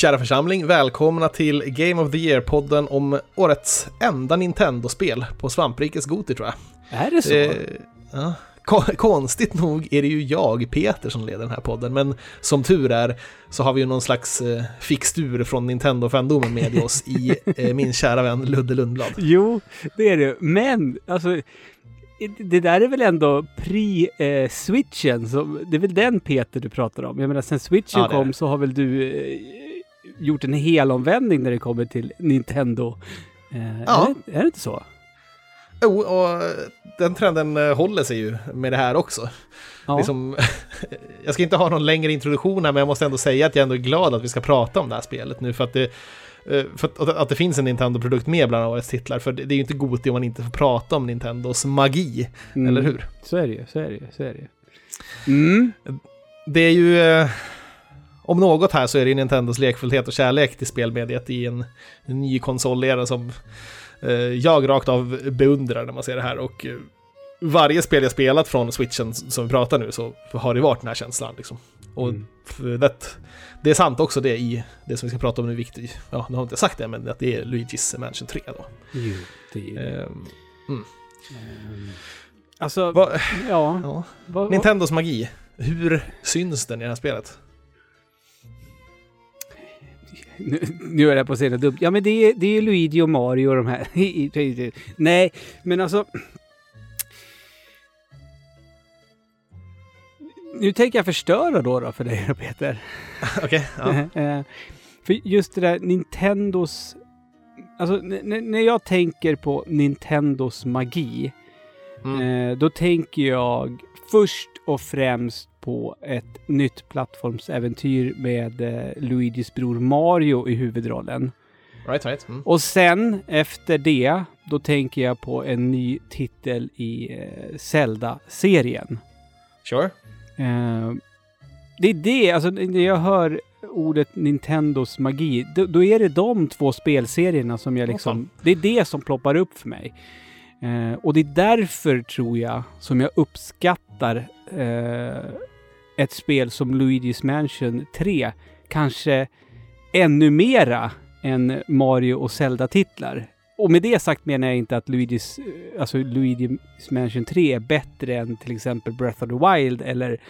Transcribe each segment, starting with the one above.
Kära församling, välkomna till Game of the Year-podden om årets enda Nintendo-spel på Svamprikets Goti tror jag. Är det så? Eh, ja. Ko- Konstigt nog är det ju jag, Peter, som leder den här podden, men som tur är så har vi ju någon slags eh, fixtur från Nintendo-fandomen med oss i eh, min kära vän Ludde Lundblad. Jo, det är det. Men alltså, det där är väl ändå pre-switchen? det är väl den Peter du pratar om? Jag menar, sen switchen Ja, kom så har väl du eh, gjort en hel omvändning när det kommer till Nintendo? Eh, Ja. är, det, är det inte så? Jo, och den trenden eh, håller sig ju med det här också. Ja. Liksom, jag ska inte ha någon längre introduktion här, men jag måste ändå säga att jag ändå är glad att vi ska prata om det här spelet nu, för att det, eh, för att, att det finns en Nintendo-produkt med bland årets titlar, för det det är ju inte Goti om man inte får prata om Nintendos magi, Mm. eller hur? Så är det ju, så är det ju, så är det ju. Mm. Det är ju, eh, om något här så är det Nintendos lekfullhet och kärlek till spelmediet i en, en ny konsolera som eh, jag rakt av beundrar när man ser det här. Och eh, varje spel jag spelat från switchen som vi pratar nu så har det varit den här känslan. Liksom. Och Mm. det, det är sant också det i det som vi ska prata om nu, viktigt. Ja, nu har jag inte sagt det, men att det är Luigi's Mansion 3 då. Jo, det är det. Ehm, Ehm, Alltså, vad, ja. ja. Vad, Nintendos magi, hur syns den i det här spelet? Nu, nu är jag på att säga dumt. Ja, men det är, det är Luigi och Mario och de här. Nej, men alltså... Nu tänker jag förstöra då, då för dig Peter. Okej, ja. Eh, för just det där Nintendos... Alltså, när jag tänker på Nintendos magi, Mm. eh, då tänker jag först och främst på ett nytt plattformsäventyr med eh, Luigis bror Mario i huvudrollen. Right, right. Mm. Och sen efter det, då tänker jag på en ny titel i eh, Zelda-serien. Sure. Eh, det är det, alltså när jag hör ordet Nintendos magi, då, då är det de två spelserierna som jag liksom... det är det som ploppar upp för mig. Eh, och det är därför, tror jag, som jag uppskattar eh, ett spel som Luigi's Mansion 3 kanske ännu mera än Mario och Zelda-titlar. Och med det sagt menar jag inte att Luigi's, eh, alltså Luigi's Mansion 3 är bättre än till exempel Breath of the Wild eller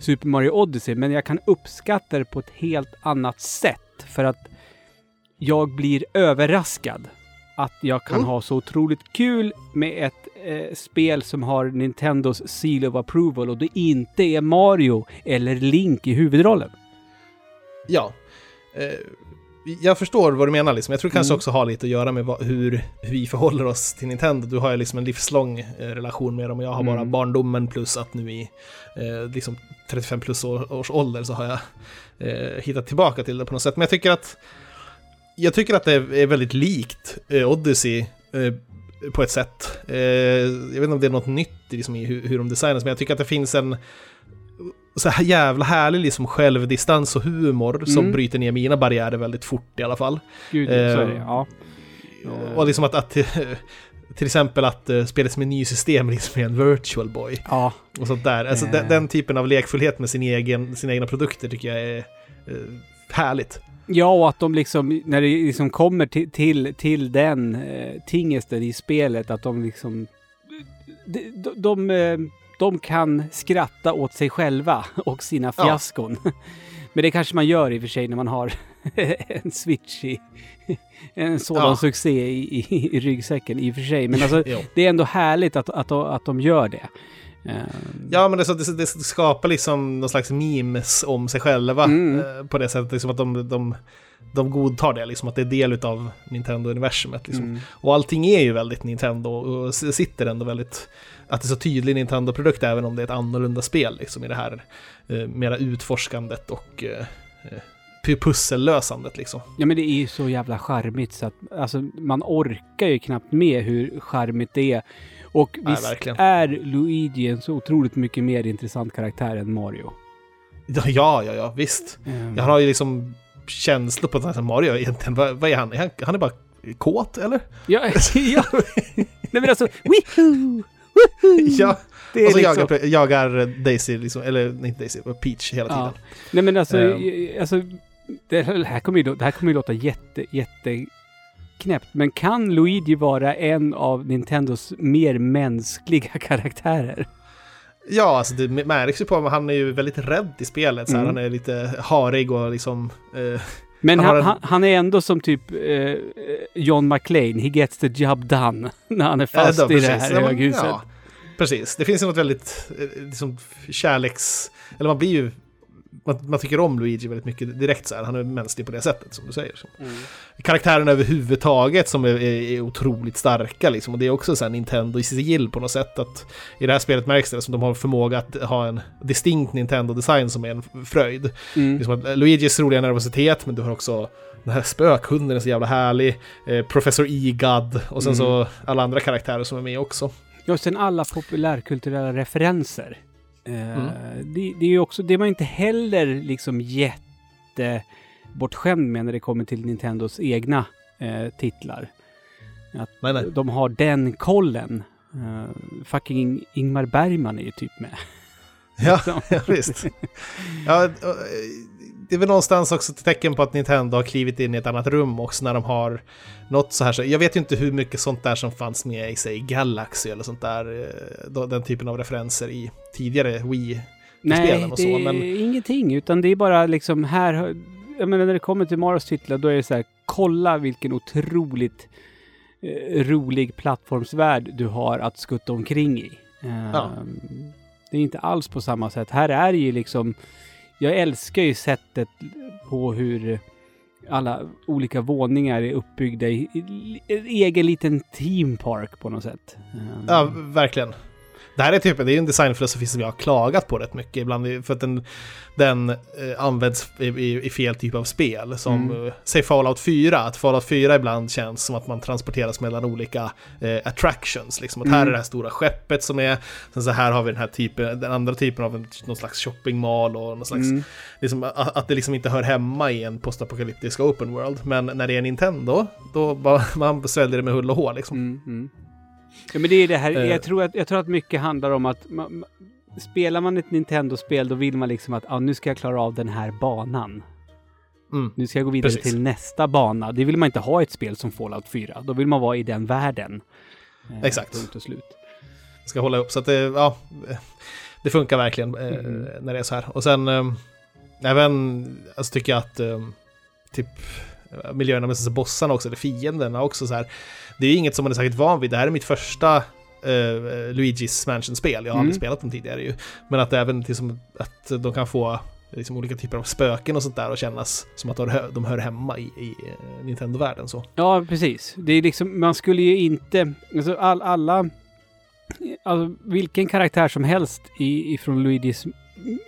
Super Mario Odyssey, men jag kan uppskatta det på ett helt annat sätt för att jag blir överraskad att jag kan Mm. ha så otroligt kul med ett eh, spel som har Nintendos seal of approval och det inte är Mario eller Link i huvudrollen. Ja. Eh, jag förstår vad du menar liksom. Jag tror det kanske Mm. också har lite att göra med vad, hur, hur vi förhåller oss till Nintendo. Du har ju liksom en livslång eh, relation med dem och jag har bara Mm. barndomen plus att nu i eh, liksom 35 plus år, års ålder så har jag eh, hittat tillbaka till det på något sätt. Men jag tycker att jag tycker att det är väldigt likt eh, Odyssey eh, på ett sätt. Eh, jag vet inte om det är något nytt liksom, i hur, hur de designas, men jag tycker att det finns en så här jävla härlig liksom självdistans och humor som Mm. bryter ner mina barriärer väldigt fort i alla fall. Gud. Eh, Ja. Och liksom att, att till exempel att uh, spelet som en ny system liksom är en virtual boy Ja, och sånt där. Alltså Eh. den, den typen av lekfullhet med sin egen, sina egna produkter tycker jag är eh, härligt. Ja, och att de liksom, när det liksom kommer till, till, till den eh, tingesten i spelet, att de liksom... De, de, de, eh, de kan skratta åt sig själva och sina Ja. fiaskon. Men det kanske man gör i och för sig när man har en switch i... En sådan Ja. succé i, i, i ryggsäcken i och för sig. Men alltså, det är ändå härligt att, att, att de gör det. Eh, Ja, men det, det, det skapar liksom någon slags memes om sig själva Mm. eh, på det sättet. Liksom att de, de, de godtar det, liksom att det är del av Nintendo-universumet. Liksom. mm. Och allting är ju väldigt Nintendo och sitter ändå väldigt... Att det är så tydlig Nintendo-produkt även om det är ett annorlunda spel liksom i det här eh, mera utforskandet och eh, eh, pussellösandet liksom. Ja men det är ju så jävla charmigt så att alltså, man orkar ju knappt med hur charmigt det är. Och visst verkligen. är Luigi en så otroligt mycket mer intressant karaktär än Mario. Ja, ja, ja, visst. Mm. Jag har ju liksom känslor på att Mario egentligen, vad, vad är han? Han? Han är bara kåt eller? Ja, ja. Nej men alltså, wihoo! Ja, det är och så liksom... jagar, jagar Daisy, liksom, eller inte Daisy, Peach hela tiden. Ja. Nej men alltså, Ehm. alltså, det här kommer ju, det här kommer ju låta jätte, jätte knäppt. Men kan Luigi vara en av Nintendos mer mänskliga karaktärer? Ja, alltså det märks ju på honom. Han är ju väldigt rädd i spelet. Så. Mm. Han är lite harig och liksom... Eh, Men Han han, en- han, är ändå som typ eh, John McClane. He gets the job done. När han är fast Ja, i det här Ja, höghuset. ja, precis. Det finns ju något väldigt eh, liksom, kärleks... Eller man blir ju... Man, man tycker om Luigi väldigt mycket direkt så här. Han är mänsklig på det sättet som du säger. Mm. Karaktärerna överhuvudtaget som är, är, är otroligt starka liksom. Och det är också så här Nintendo i sigill på något sätt. Att I det här spelet märks det som de har förmåga att ha en distinkt Nintendo-design som är en fröjd. Mm. Liksom att Luigis roliga nervositet, men du har också den här spökhunden är så jävla härlig. Eh, Professor E-God och sen Mm. så alla andra karaktärer som är med också. Ja, sen alla populärkulturella referenser. Eh, Mm. det, det är ju också det man inte heller liksom jätte bortskämd med när det kommer till Nintendos egna eh, titlar. Nej, nej. De har den kollen. Eh, fucking Ingmar Bergman är ju typ med. Ja, ja visst. Ja, eh, det är väl någonstans också ett tecken på att Nintendo har klivit in i ett annat rum också när de har något så här. Så jag vet ju inte hur mycket sånt där som fanns med i sig Galaxy eller sånt där. eh, Den typen av referenser i tidigare Wii. Nej, och det så, är men- ingenting. Utan det är bara liksom här... Jag menar när det kommer till Maros titlar då är det så här, kolla vilken otroligt eh, rolig plattformsvärld du har att skutta omkring i. Eh, Ja. Det är inte alls på samma sätt. Här är det ju liksom... Jag älskar ju sättet på hur alla olika våningar är uppbyggda i, i en egen liten theme park på något sätt. Ja, verkligen. Det här är typ, det är en designfilosofi som jag har klagat på rätt mycket ibland, för att den, den eh, används i, i, i fel typ av spel. Som, Mm. eh, säg Fallout 4, att Fallout 4 ibland känns som att man transporteras mellan olika eh, attractions. Liksom. Att här Mm. är det här stora skeppet som är, sen så här har vi den här typen, den andra typen av en, någon slags shoppingmall och någon slags mm. liksom, att, att det liksom inte hör hemma i en postapokalyptisk open world. Men när det är Nintendo, då bara, man sväljer det med hull och hår liksom. Ja, men det är det här. Eh. Jag, tror att, jag tror att mycket handlar om att ma, ma, spelar man ett Nintendo-spel då vill man liksom att ah, nu ska jag klara av den här banan. Mm. Nu ska jag gå vidare Precis. till nästa bana. Det vill man inte ha i ett spel som Fallout 4. Då vill man vara i den världen. Eh, Exakt. Punkt och slut. ska hålla upp. Så att det, ja, det funkar verkligen eh, Mm. när det är så här. Och sen eh, även, alltså tycker jag att eh, typ miljöerna med så bossarna också, eller fienderna också så här. Det är inget som man är säkert van vid. Det här är mitt första eh, Luigi's Mansion-spel. Jag har aldrig Mm. spelat dem tidigare ju. Men att även liksom, att de kan få liksom, olika typer av spöken och sånt där och kännas som att de hör, de hör hemma i, i eh, Nintendo-världen så. Ja, precis. Det är liksom, man skulle ju inte, alltså all, alla, alltså vilken karaktär som helst i, ifrån Luigi's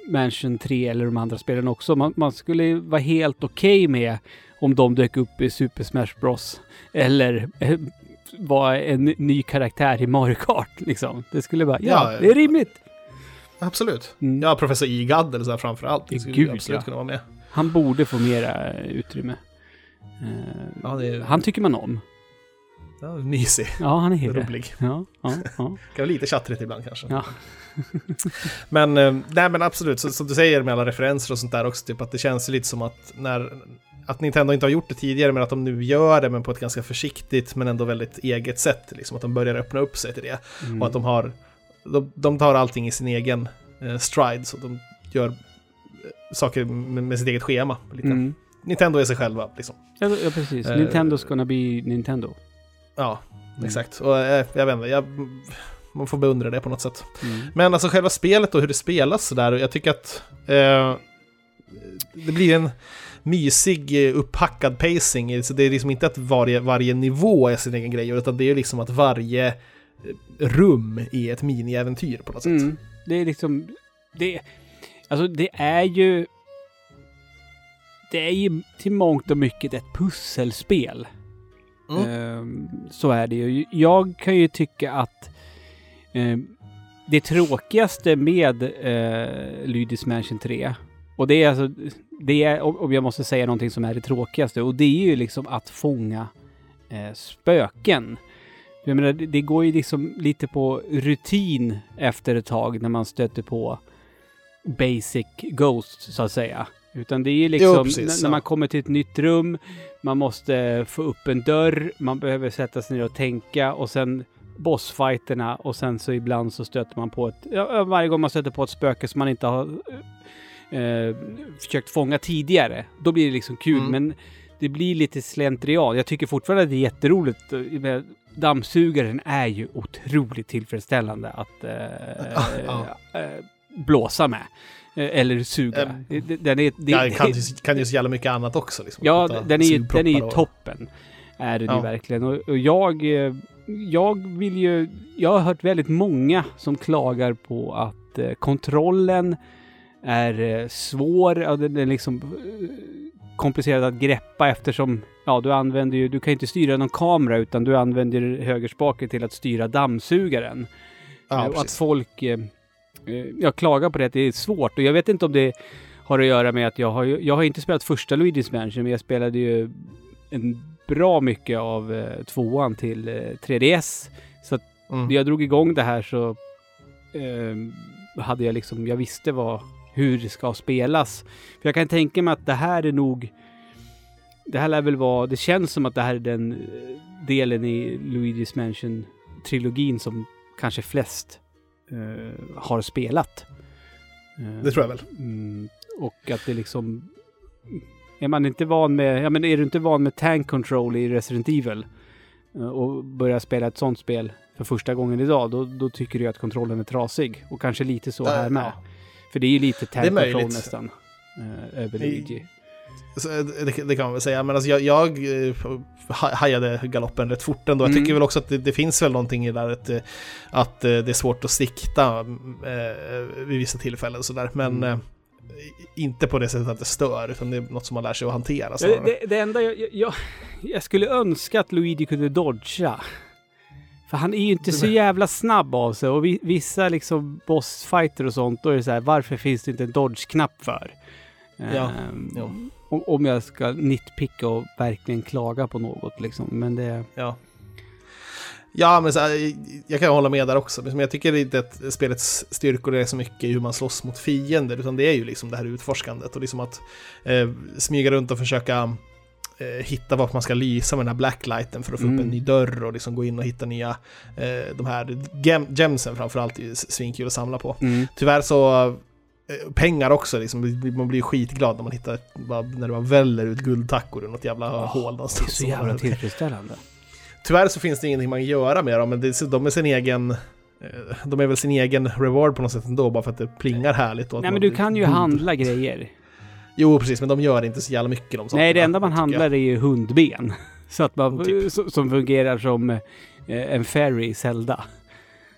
Mansion 3 eller de andra spelen också, man, man skulle ju vara helt okej med om de dök upp i Super Smash Bros. Eller eh, var en ny karaktär i Mario Kart liksom. Det skulle bara, ja, Ja, det är rimligt. Absolut. Mm. Ja, Professor E-God eller så här framför allt. Det skulle Gud, absolut ja. kunna vara med. Han borde få mera eh, utrymme. Eh, Ja, är- Han tycker man om. Ja, mysig. Ja, han är det. Rolig. Ja, ja, ja. Kan vara lite tjattrigt ibland kanske. Ja. men, nej men absolut, så, som du säger med alla referenser och sånt där också, typ att det känns lite som att när att Nintendo inte har gjort det tidigare, men att de nu gör det, men på ett ganska försiktigt, men ändå väldigt eget sätt. Liksom att de börjar öppna upp sig till det. Mm. Och att de har, de, de tar allting i sin egen eh, stride, så de gör eh, saker med, med sitt eget schema. Lite. Mm. Nintendo är sig själva, liksom. Ja, ja precis. Eh, Nintendo's gonna be Nintendo. Ja, Mm. exakt. Och eh, jag vet inte, jag, man får beundra det på något sätt. Mm. Men alltså själva spelet och hur det spelas sådär, jag tycker att eh, det blir en mysig eh, upphackad pacing. Så det är liksom inte att varje, varje nivå är sin egen grej, utan det är liksom att varje eh, rum är ett mini-äventyr på något sätt. Mm. Det är liksom... Det, alltså det är ju... Det är ju till mångt och mycket ett pusselspel. Mm. Ehm, så är det ju. Jag kan ju tycka att ehm, det tråkigaste med uh, Luigi's Mansion 3 och det är alltså, det är, om jag måste säga någonting som är det tråkigaste, och det är ju liksom att fånga eh, spöken. Jag menar, det, går ju liksom lite på rutin efter ett tag när man stöter på basic Ghost, så att säga. Utan det är liksom Jo, precis, när man kommer till ett nytt rum, man måste få upp en dörr, man behöver sätta sig ner och tänka och sen bossfighterna och sen så ibland så stöter man på ett... Ja, varje gång man stöter på ett spöke som man inte har eh, försökt fånga tidigare, då blir det liksom kul. Mm. Men det blir lite slentrian. Jag tycker fortfarande att det är jätteroligt. eh, Dammsugaren är ju otroligt tillfredsställande att eh, Ja. eh, blåsa med. Eh, Eller suga. Det- Den är, det, Ja, kan, ju, kan ju så jävla mycket annat också. Liksom. Ja, den är ju, den är ju toppen. Är den ju Ja. verkligen. Och, och jag, eh, jag vill ju... Jag har hört väldigt många som klagar på att kontrollen är eh, svår. Ja, den är liksom eh, komplicerad att greppa eftersom ja, du använder ju... Du kan inte styra någon kamera utan du använder högerspaken till att styra dammsugaren. Ja, Eh, och att folk jag klagar på det, att det är svårt. Och jag vet inte om det har att göra med att jag har, jag har inte spelat första Luigi's Mansion, men jag spelade ju en bra mycket av tvåan till eh, 3DS. Så att Mm. när jag drog igång det här så eh, hade jag liksom, jag visste vad, hur det ska spelas. För jag kan tänka mig att det här är nog, det här lär väl vara, det känns som att det här är den eh, delen i Luigi's Mansion-trilogin som kanske flest eh, har spelat. Eh, Det tror jag väl. Mm, och att det liksom... Är man inte van med... Ja men är du inte van med tank control i Resident Evil eh, och börjar spela ett sånt spel för första gången idag, då, då tycker du att kontrollen är trasig. Och kanske lite så här med. ja. För det är ju lite möjligt. nästan. Eh, över Luigi. Eh, det, det kan man väl säga, men alltså jag, jag eh, ha- hajade galoppen rätt fort ändå. Jag Mm. tycker väl också att det, det finns väl någonting i det där att, eh, att det är svårt att sikta eh, vid vissa tillfällen sådär. Men Mm. eh, inte på det sättet att det stör, utan det är något som man lär sig att hantera. Det, det enda jag, jag, jag... Jag skulle önska att Luigi kunde dodga. För han är ju inte så jävla snabb av sig och vi, vissa liksom bossfighter och sånt, då är det så här, varför finns det inte en dodge-knapp för? Ja, Ehm, jo. om, jag ska nitpicka och verkligen klaga på något liksom. Men det... Ja. Ja, men så här, jag kan hålla med där också. Men jag tycker inte att spelets styrkor är så mycket hur man slåss mot fiender, utan det är ju liksom det här utforskandet och liksom att eh, smyga runt och försöka hitta vart man ska lysa med den här blacklighten för att få upp Mm. en ny dörr och liksom gå in och hitta nya, eh, de här gem gemsen framförallt är svinkul att samla på. Mm. Tyvärr så eh, Pengar också, liksom, man blir skitglad när man hittar, när det bara väller ut guldtackor ur något jävla Åh, hål Det är någonstans. så jävla tillfredsställande. Tyvärr så finns det ingenting man kan göra med dem, men det, de är sin egen... eh, De är väl sin egen reward på något sätt ändå, bara för att det plingar härligt. Och Nej men du kan ju handla grejer. Jo, precis, men de gör inte så jävla mycket de sakerna. Nej, det enda man jag. handlar är ju hundben. Så att man, Typ. som fungerar som eh, en fairy i Zelda.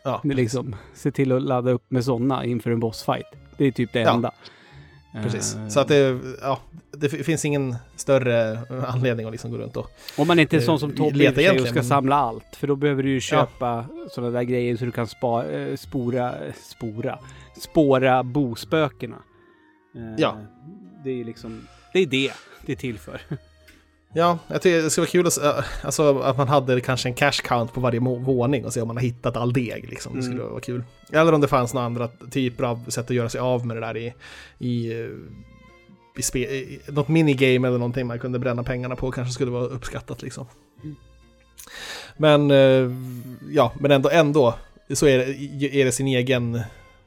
Ja, liksom, se till att ladda upp med sådana inför en bossfight. Det är typ det Ja, enda. precis. Eh, Så att det, ja, det finns ingen större anledning att liksom gå runt och... Om man inte är sån eh, som Tobbe och ska men- samla allt. För då behöver du ju köpa sådana där grejer så du kan spa, eh, spora, eh, spora, spåra bospökena. Eh, Ja. Det är liksom, det är det det är till för. Ja, jag tycker det skulle vara kul att, alltså, att man hade kanske en cash count på varje våning och se om man har hittat all deg. Liksom. Det skulle Mm. vara kul. Eller om det fanns några andra typer av sätt att göra sig av med det där i, i, eh, i, spe, i något minigame eller någonting man kunde bränna pengarna på kanske skulle vara uppskattat. Liksom. Mm. Men eh, ja, men ändå, ändå så är det, är det sin egen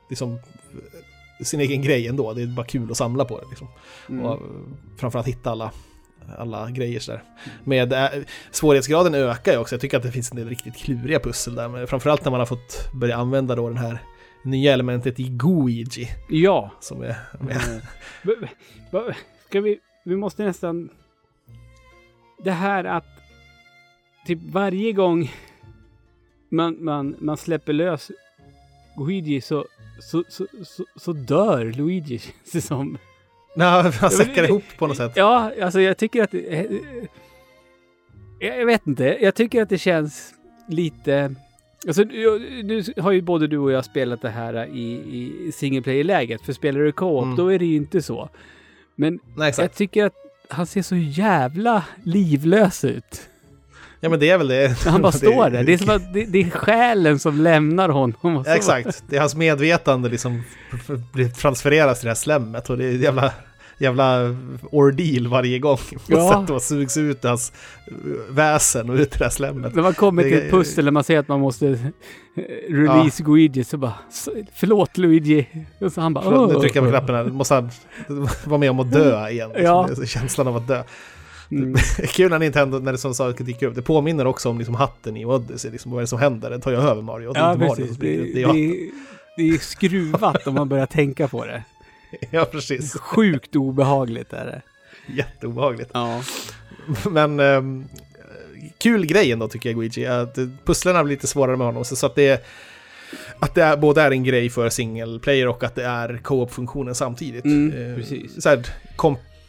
liksom, sin egen grej ändå. Det är bara kul att samla på det. Liksom. Mm. Och eh, framförallt hitta alla, alla grejer sådär. Med, äh, svårighetsgraden ökar ju också. Jag tycker att det finns en del riktigt kluriga pussel där. Men framförallt när man har fått börja använda då den här nya elementet i Guigi. Ja. Som är med. Va- Ska vi... Vi måste nästan... Det här att... Typ varje gång man, man, man släpper lös Luigi så, så, så, så, så dör Luigi, känns det som. Nej, men säckar ihop på något sätt. Ja, alltså jag tycker att... det- eh, Jag vet inte. Jag tycker att det känns lite... Alltså, nu har ju både du och jag spelat det här i, i single player-läget. För spelar du co-op, Mm. då är det ju inte så. Men Nej, jag tycker att han ser så jävla livlös ut. Ja, men det är väl det. Han bara står där. Det är som att det, det är själen som lämnar honom. Så. Ja, exakt. Det är hans medvetande liksom transfereras till det här slemmet och det är jävla jävla ordeal varje gång. Ja. sätt att sugs ut hans väsen och ut det där slemmet. När man kommer till ett pussel där man ser att man måste eh, release Luigi så bara "S- Förlåt Luigi. Och så han bara Förlåt, nu "Åh." trycker jag på knappen här. Måste han vara med om att dö igen. Liksom. Ja. Är Känslan av att dö. Mm. Kul när Nintendo, när det som saker dyker upp. Det påminner också om liksom hatten i Odyssey. Liksom, vad är det som händer? Den tar ju över Mario. Och det är Ja, inte Mario som springer Det, det, Det är är, det är skruvat om man börjar tänka på det. Ja, precis. Sjukt obehagligt är det. Jätteobehagligt. Ja. Men ehm, kul grej ändå tycker jag, Luigi. Att pusslerna blir lite svårare med honom. Så, att det, att det är, både är en grej för single player och att det är co-op-funktionen samtidigt. Mm, Eh, precis. Så här,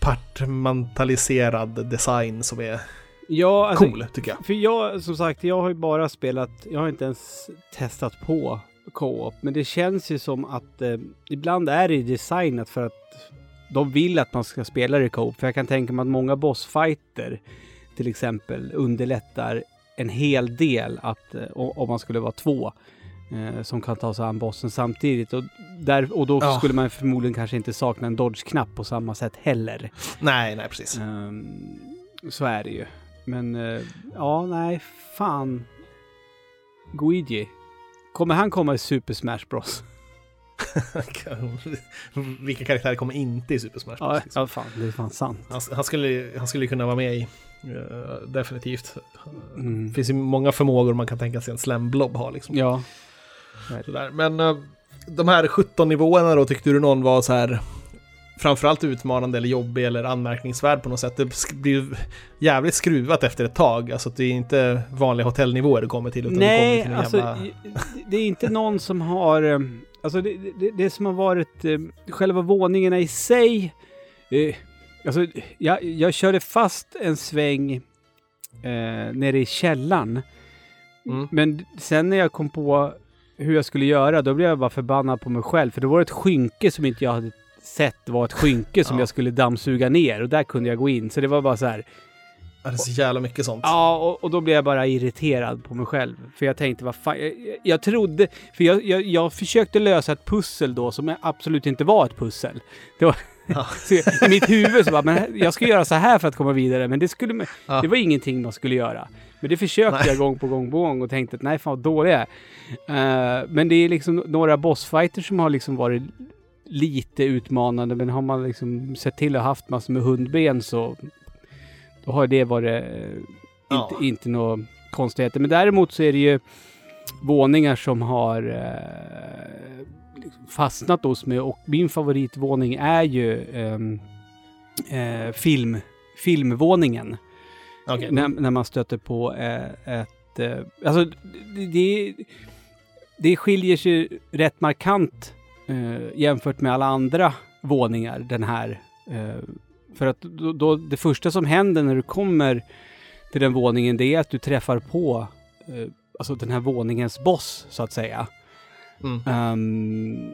kompartmentaliserad design som är Ja, alltså, cool, tycker jag. För jag, som sagt, jag har ju bara spelat, jag har inte ens testat på co-op, men det känns ju som att eh, ibland är det designat för att de vill att man ska spela det i co-op. För jag kan tänka mig att många bossfighter till exempel underlättar en hel del att eh, om man skulle vara två eh, som kan ta sig an bossen samtidigt. Och, där, och då Ja. skulle man förmodligen kanske inte sakna en dodge-knapp på samma sätt heller. Nej, nej, precis. Ehm, så är det ju. Men eh, ja, nej, fan. Luigi. Kommer han komma i Super Smash Bros? Vilka karaktärer kommer inte i Super Smash Bros? Ja, liksom? ja, fan, det är fan sant. han, han, skulle, han skulle kunna vara med i, eh, definitivt. Mm. Det finns ju många förmågor man kan tänka sig en slemblob har. Liksom. Ja. Sådär. Men eh, de här 17 nivåerna då, tyckte du någon var så här framförallt utmanande eller jobbig eller anmärkningsvärd på något sätt? Det blir jävligt skruvat efter ett tag. Alltså det är inte vanliga hotellnivåer du kommer till. Utan Nej, du kommer till alltså jävla... det är inte någon som har... eh, Alltså det, det, det som har varit eh, själva våningarna i sig. Eh, alltså jag, jag körde fast en sväng eh, nere i källaren. Mm. Men sen när jag kom på hur jag skulle göra, då blev jag bara förbannad på mig själv. För det var ett skynke som inte jag hade sett var ett skynke som Ja. jag skulle dammsuga ner. Och där kunde jag gå in. Så det var bara så här. Det är så jävla mycket sånt. Ja, och, och då blev jag bara irriterad på mig själv. För jag tänkte, vad fan, jag- jag trodde, för jag, jag, jag försökte lösa ett pussel då som absolut inte var ett pussel. Det var, Ja. I mitt huvud så bara, men jag ska göra så här för att komma vidare, men det, skulle, Ja. det var ingenting man skulle göra. Men det försökte Nej. jag gång på gång på gång och tänkte att nej, fan vad dålig jag är. Eh, men det är liksom några bossfighters som har liksom varit lite utmanande, men har man liksom sett till att ha haft massor med hundben så då har det varit eh, Ja. inte, inte några konstigheter. Men däremot så är det ju våningar som har eh, liksom fastnat hos mig och min favoritvåning är ju ehm, eh, film, filmvåningen. Okej. När, när man stöter på eh, ett... Eh, alltså, det, det, det skiljer sig rätt markant eh, jämfört med alla andra våningar, den här. För att då, då, det första som händer när du kommer till den våningen, det är att du träffar på alltså den här våningens boss, så att säga. Mm. Ehm,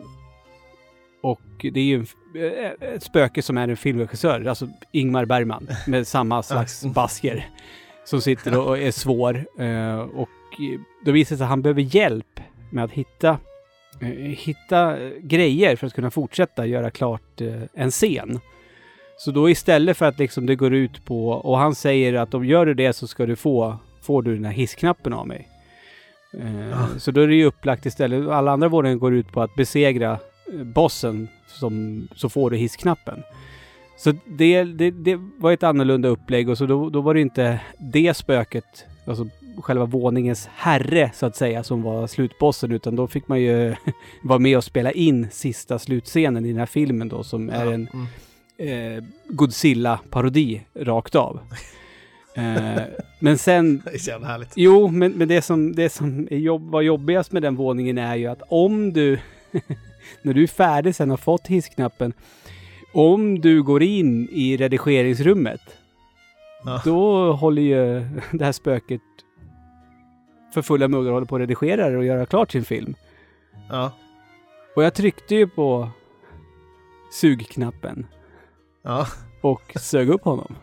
och det är ju eh, ett spöke som är en filmregissör, alltså Ingmar Bergman, med samma slags basker. Som sitter och är svår. eh, och då visar det sig att han behöver hjälp med att hitta, eh, hitta grejer för att kunna fortsätta göra klart en scen. Så då istället för att liksom det går ut på, och han säger att om gör du det så ska du få, får du den här hissknappen av mig. Eh, Ja. Så då är det ju upplagt istället, alla andra våningar går ut på att besegra eh, bossen som, så får du hissknappen. Så det, det, det var ett annorlunda upplägg och så då, då var det inte det spöket, alltså själva våningens herre så att säga, som var slutbossen utan då fick man ju vara med och spela in sista slutscenen i den här filmen då som är en Mm. eh, Godzilla-parodi rakt av. Eh, men sen Det är så jävla härligt. Jo, men, men det som, det som är jobb, var jobbigast med den våningen är ju att om du, när du är färdig sen och fått hissknappen, om du går in i redigeringsrummet, Ja. då håller ju det här spöket för fulla muggar håller på att redigera och göra klart sin film. Ja. Och jag tryckte ju på sugknappen Ja. och sög upp honom.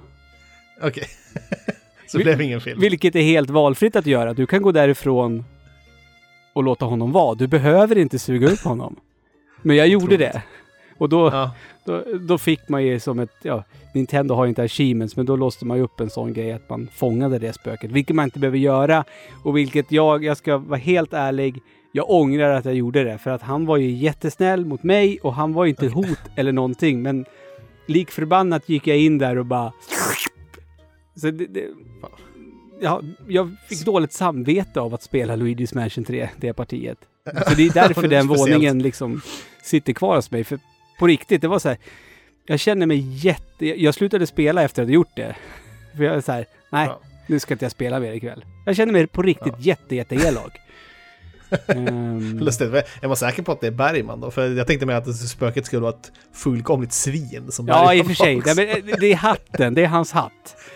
Okej. Så Vil- det blev ingen film. Vilket är helt valfritt att göra. Du kan gå därifrån och låta honom vara. Du behöver inte suga upp honom. Men jag gjorde Otroligt. det. Och då, Ja. då, då fick man ju som ett, ja, Nintendo har ju inte achievements, men då låste man ju upp en sån grej att man fångade det spöket. Vilket man inte behöver göra. Och vilket jag, jag ska vara helt ärlig, jag ångrar att jag gjorde det. För att han var ju jättesnäll mot mig och han var ju inte ett hot eller någonting. Men lik förbannat gick jag in där och bara... Så det, det, ja, jag fick dåligt samvete av att spela Luigi's Mansion 3, det partiet. Så det är därför den våningen liksom sitter kvar hos mig. För på riktigt, det var så här. Jag känner mig jätte... Jag slutade spela efter att jag gjort det. För jag är så här, nej, Ja. nu ska inte jag spela mer ikväll. Jag känner mig på riktigt jätte, jätte elak. Ehm, Lustigt. Är man säker på att det är Bergman då? För jag tänkte mig att spöket skulle vara ett fullkomligt svin som ja, Bergman i och för sig. Nej, men det är hatten. Det är hans hatt.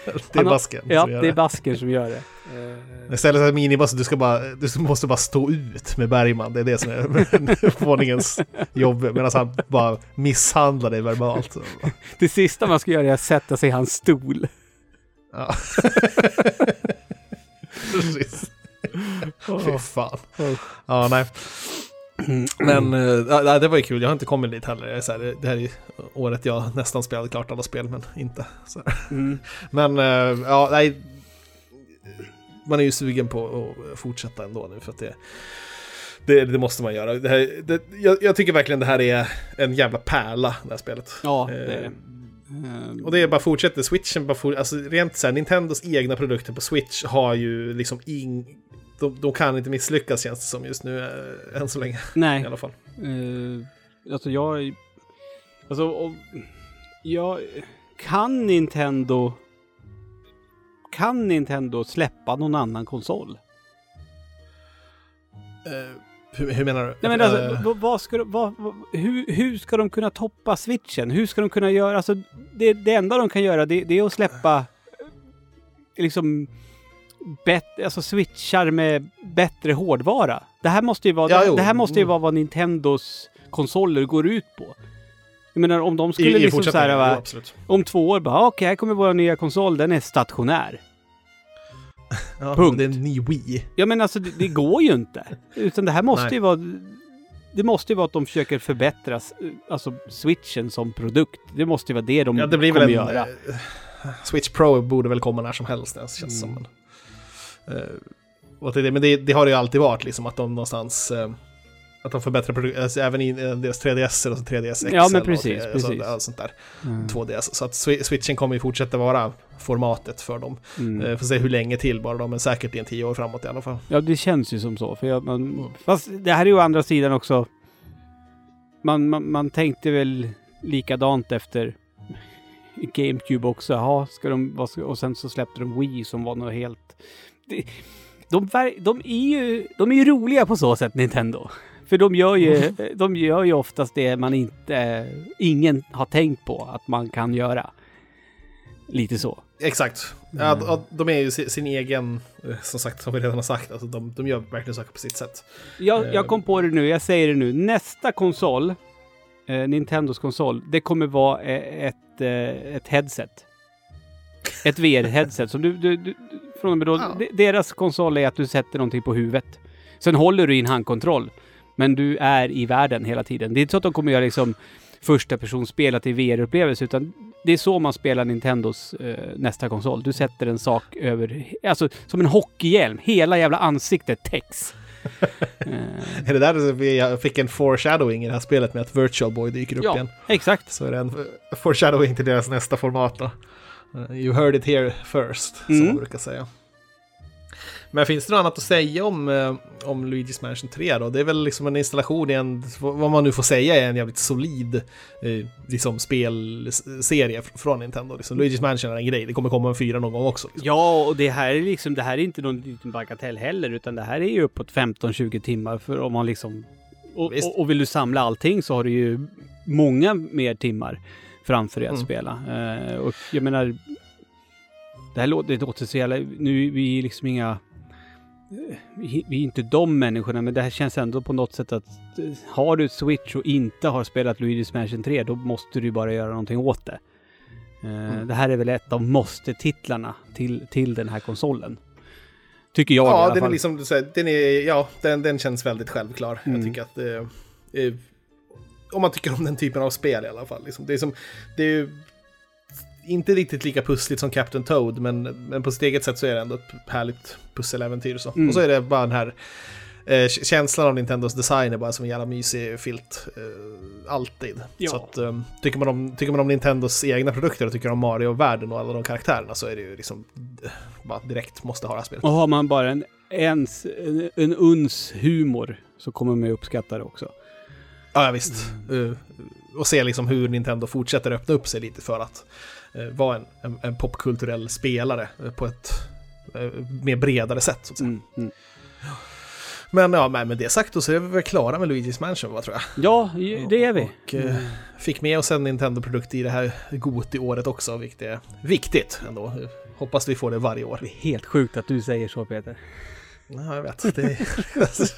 Det är Han har- basken Ja, det är basken som gör det. Ehm, Istället för miniboss, du ska bara, du måste bara stå ut med Bergman. Det är det som är våningens jobb. Medan han bara misshandlar dig verbalt. Det sista man ska göra är att sätta sig i hans stol. Ja. Precis. Fy fan. Ja, nej. Men ja, det var ju kul, jag har inte kommit dit heller. Jag här, det här är året jag nästan spelade klart alla spel, men inte. Mm. Men eh, ja, nej. Man är ju sugen på att fortsätta ändå nu för att det, det, det måste man göra. Det här, det, jag, jag tycker verkligen det här är en jävla pärla, det här spelet. Ja, det är Eh, det. Och det är bara fortsätter, switchen bara for, alltså rent så här, Nintendos egna produkter på Switch har ju liksom ing... De, de kan inte misslyckas känns det som just nu, eh, än så länge i Nej, alla fall. Uh, alltså jag... Alltså, om, jag... Kan Nintendo... Kan Nintendo släppa någon annan konsol? Eh, hur, hur menar du? Nej men alltså, Eh, vad, ska de, vad, vad, hur, hur ska de kunna toppa switchen? Hur ska de kunna göra? Alltså, det, det enda de kan göra det, det är att släppa liksom bet, alltså switchar med bättre hårdvara. Det här måste ju vara, Ja, det, det här måste ju Mm. vara vad Nintendos konsoler går ut på. Jag menar om de skulle i liksom så här, fortsättningen, va, jo, om två år bara, okej, här kommer vår nya konsol, den är stationär. Ja, punkt. Det är en ny Wii. Ja men alltså det, det går ju inte. Utan det här måste Nej. ju vara... Det måste ju vara att de försöker förbättra alltså switchen som produkt. Det måste ju vara det de Ja, det blir kommer väl en... göra. eh, Switch Pro borde väl komma när som helst, det känns Mm. som. Och det, men det, det har det ju alltid varit, liksom att de någonstans... eh, att de förbättrar produkter, alltså, även i eh, deras 3DS och 3DS XL Ja, men och precis, 3, precis. Alltså, allt sånt där. Mm. 2DS. Så att Swi- switchen kommer ju fortsätta vara formatet för dem. Mm. Eh, får se hur länge till bara då, men säkert i en tio år framåt i alla fall. Ja, det känns ju som så. För jag, man, fast det här är ju å andra sidan också... Man, man, man tänkte väl likadant efter GameCube också. Ja, ska de, och sen så släppte de Wii som var något helt... De, de, är ju, de är ju roliga på så sätt, Nintendo. För de gör ju, de gör ju oftast det man inte... Ingen har tänkt på att man kan göra. Lite så. Exakt. Mm. ja, de är ju si- sin egen, eh, som sagt, som vi redan har sagt, alltså de, de gör verkligen saker på sitt sätt. Jag, jag kom på det nu, jag säger det nu. Nästa konsol, eh, Nintendos konsol, det kommer vara eh, ett, eh, ett headset. Ett VR-headset. Du, du, du, från och med då, Ja. de- deras konsol är att du sätter någonting på huvudet. Sen håller du i en handkontroll. Men du är i världen hela tiden. Det är inte så att de kommer göra liksom första personspel till VR-upplevelse, utan det är så man spelar Nintendos eh, nästa konsol. Du sätter en sak över, alltså som en hockeyhjälm. Hela jävla ansiktet täcks. Eh, Är det där vi fick en foreshadowing i det här spelet med att Virtual Boy dyker upp ja, igen? exakt. Så är det en foreshadowing till deras nästa format då. You heard it here first, som Mm. man brukar säga. Men finns det något annat att säga om, eh, om Luigi's Mansion 3 då? Det är väl liksom en installation i en, vad man nu får säga, är en jävligt solid eh, liksom spelserie fr- från Nintendo. Liksom, Luigi's Mansion är en grej, det kommer komma en fyra någon gång också. Liksom. Ja, och det här är liksom, det här är inte någon liten bagatell heller, utan det här är ju uppåt 15-20 timmar för om man liksom... Och, och, och vill du samla allting så har du ju många mer timmar framför dig att Mm. spela. Eh, och jag menar... Det här låter, det låter så jävla... Nu är vi liksom inga... eh, Vi, är inte de människorna, men det här känns ändå på något sätt att eh, har du Switch och inte har spelat Luigi's Mansion 3, då måste du bara göra någonting åt det. Eh, Mm. Det här är väl ett av måste-titlarna till, till den här konsolen. Tycker jag i Ja, alla den är fall. liksom, så här, den är, ja, den, den känns väldigt självklar. Mm. Jag tycker att eh, om man tycker om den typen av spel i alla fall. Liksom, det, är som, det är ju inte riktigt lika pussligt som Captain Toad, men, men på sitt eget sätt så är det ändå ett härligt pusseläventyr. Så. Mm. Och så är det bara den här eh, känslan av Nintendos design är bara som en jävla mysig filt. Eh, alltid. Ja. Så att, eh, tycker, man om, tycker man om Nintendos egna produkter och tycker om Mario-världen och alla de karaktärerna så är det ju liksom eh, bara direkt måste ha det här spelet. Och har man bara en, ens, en, en uns humor så kommer man ju uppskatta det också. Ja, visst. Eh, och se liksom hur Nintendo fortsätter öppna upp sig lite för att eh, vara en, en, en popkulturell spelare eh, på ett mer bredare sätt. Så att säga. Mm, mm. Men ja, med det sagt då så är vi väl klara med Luigi's Mansion, vad tror jag. Ja, det är vi. Och eh, fick med oss en Nintendo-produkt i det här Goti-året också, vilket är viktigt ändå. Hoppas vi får det varje år. Det är helt sjukt att du säger så Peter. Ja, jag vet. Det,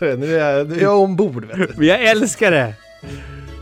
nu, är jag, nu är jag ombord, vet du. Men jag älskar det! Yeah.